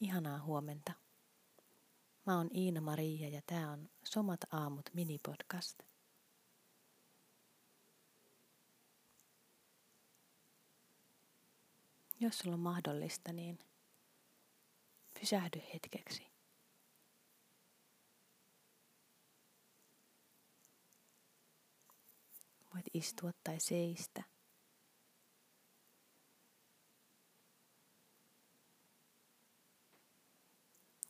Ihanaa huomenta. Mä oon Iina-Maria ja tää on Somat aamut minipodcast. Jos sulla on mahdollista, niin pysähdy hetkeksi. Voit istua tai seistä.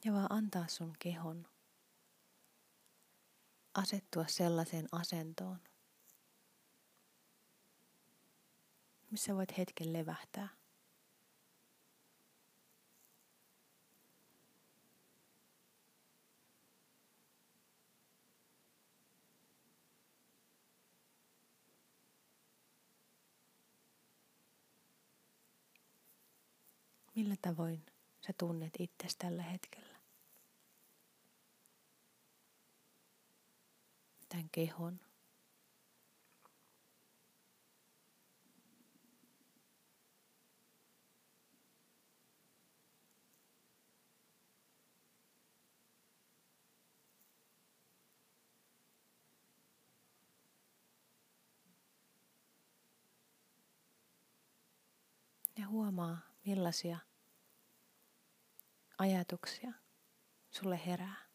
Ja vaan antaa sun kehon asettua sellaiseen asentoon, missä voit hetken levähtää. Millä tavoin sä tunnet itsesi tällä hetkellä? Tämän kehon. Ja huomaa, millaisia ajatuksia sulle herää.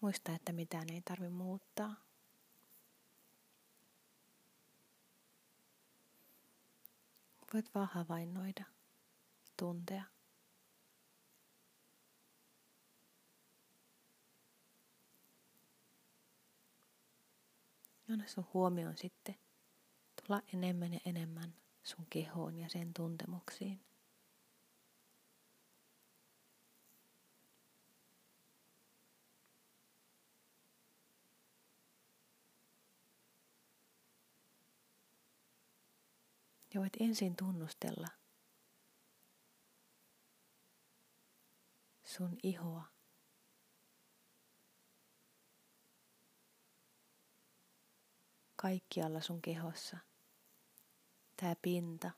Muista, että mitään ei tarvitse muuttaa. Voit vaan havainnoida, tuntea. Anna sun huomioon sitten tulla enemmän ja enemmän sun kehoon ja sen tuntemuksiin. Ja voit ensin tunnustella sun ihoa. Kaikkialla sun kehossa. Tää pinta.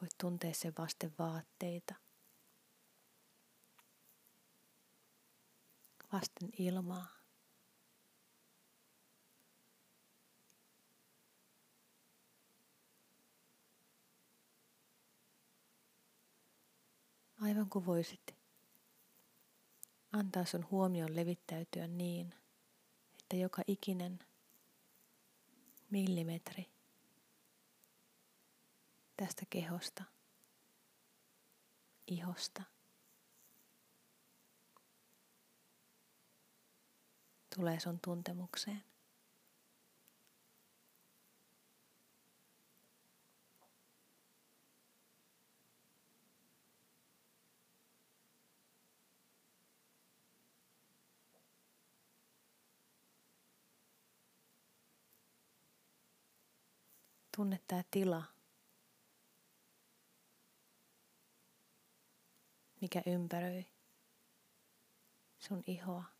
Voit tuntea sen vasten vaatteita. Vasten ilmaa. Aivan kuin voisit antaa sun huomion levittäytyä niin, että joka ikinen millimetri tästä kehosta, ihosta, tulee sun tuntemukseen. Tunne tämä tila, mikä ympäröi sun ihoa.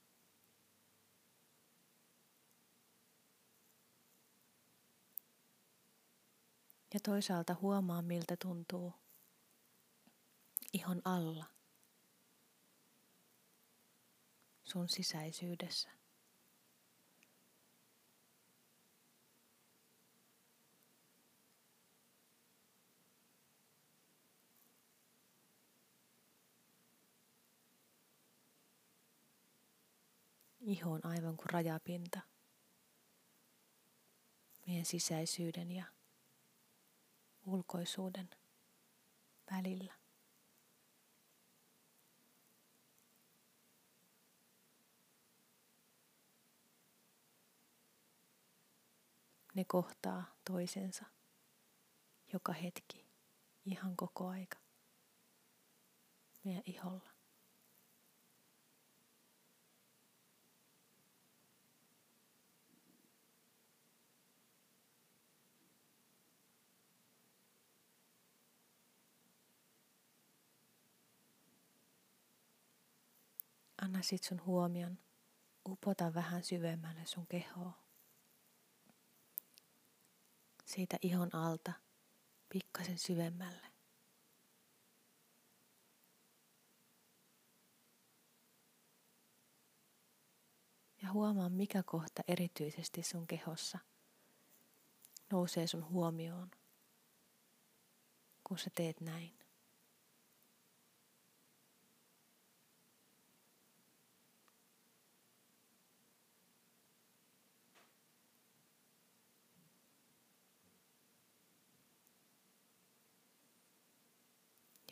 Ja toisaalta huomaa, miltä tuntuu ihon alla, sun sisäisyydessä. Iho on aivan kuin rajapinta meidän sisäisyyden ja ulkoisuuden välillä. Ne kohtaa toisensa joka hetki, ihan koko aika. meidän iholla. Anna sit sun huomion upota vähän syvemmälle sun kehoa. Siitä ihon alta pikkasen syvemmälle. Ja huomaa, mikä kohta erityisesti sun kehossa nousee sun huomioon, kun sä teet näin.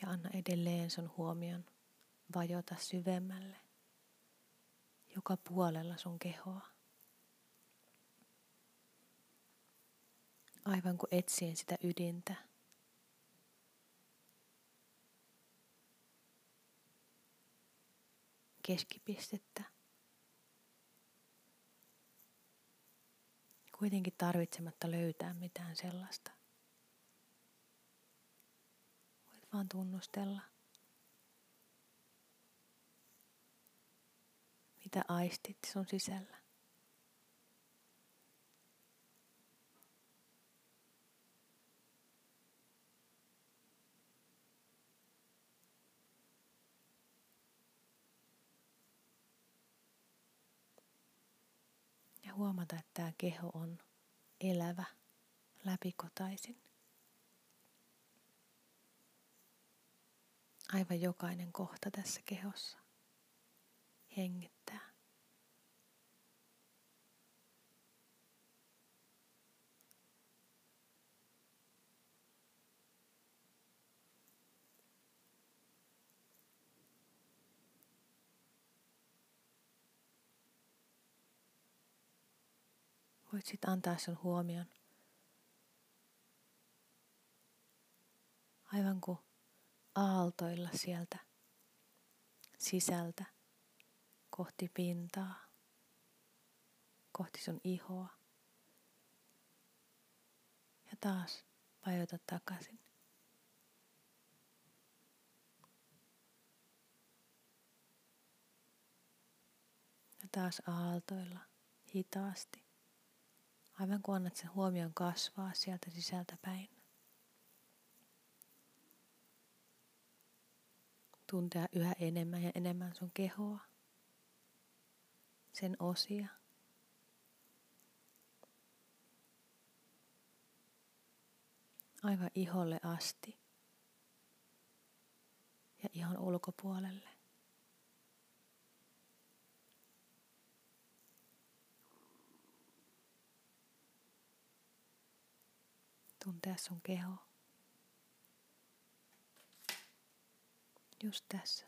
Ja anna edelleen sun huomion vajota syvemmälle joka puolella sun kehoa. Aivan kuin etsien sitä ydintä. Keskipistettä. Kuitenkin tarvitsematta löytää mitään sellaista. Vaan tunnustella. Mitä aistit sun sisällä? Ja huomata, että tämä keho on elävä, läpikotaisin. Aivan jokainen kohta tässä kehossa. Hengittää. Voit sitten antaa sen huomion aivan kuin aaltoilla sieltä sisältä kohti pintaa, kohti sun ihoa. Ja taas vajota takaisin. Ja taas aaltoilla hitaasti, aivan kun annat sen huomion kasvaa sieltä sisältä päin. Tuntea yhä enemmän ja enemmän sun kehoa, sen osia. Aivan iholle asti ja ihon ulkopuolelle. Tuntea sun kehoa. Just tässä.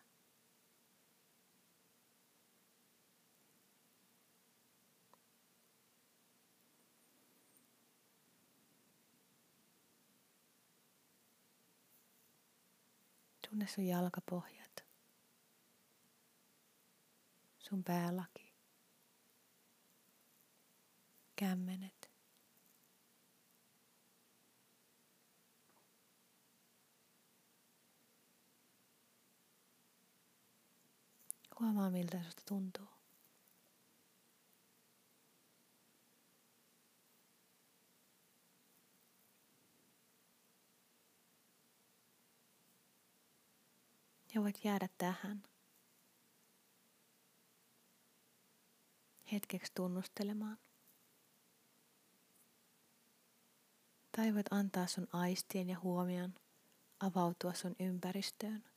Tunne sun jalkapohjat, sun päälaki, kämmenet. Huomaa miltä susta tuntuu. Ja voit jäädä tähän. Hetkeksi tunnustelemaan. Tai voit antaa sun aistien ja huomion avautua sun ympäristöön.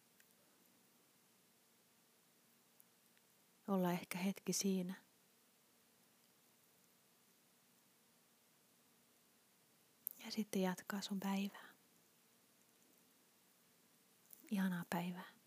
Olla ehkä hetki siinä. Ja sitten jatkaa sun päivää. Ihanaa päivää.